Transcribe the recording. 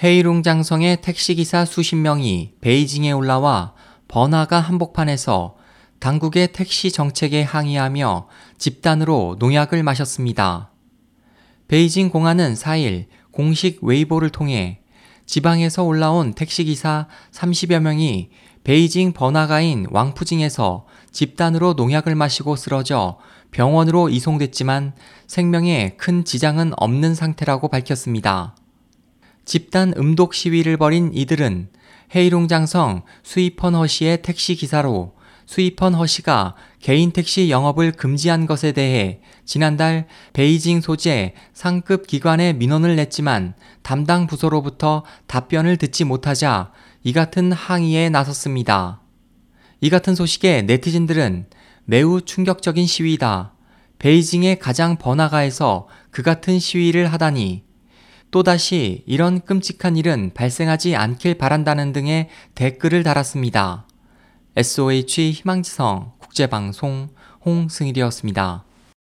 헤이룽장성의 택시기사 수십 명이 베이징에 올라와 번화가 한복판에서 당국의 택시 정책에 항의하며 집단으로 농약을 마셨습니다. 베이징 공안은 4일 공식 웨이보를 통해 지방에서 올라온 택시기사 30여 명이 베이징 번화가인 왕푸징에서 집단으로 농약을 마시고 쓰러져 병원으로 이송됐지만 생명에 큰 지장은 없는 상태라고 밝혔습니다. 집단 음독 시위를 벌인 이들은 헤이룽장성 스위펀 허시의 택시 기사로 스위펀 허시가 개인 택시 영업을 금지한 것에 대해 지난달 베이징 소재 상급 기관에 민원을 냈지만 담당 부서로부터 답변을 듣지 못하자 이 같은 항의에 나섰습니다. 이 같은 소식에 네티즌들은 매우 충격적인 시위다. 베이징의 가장 번화가에서 그 같은 시위를 하다니 또다시 이런 끔찍한 일은 발생하지 않길 바란다는 등의 댓글을 달았습니다. SOH 희망지성 국제방송 홍승일이었습니다.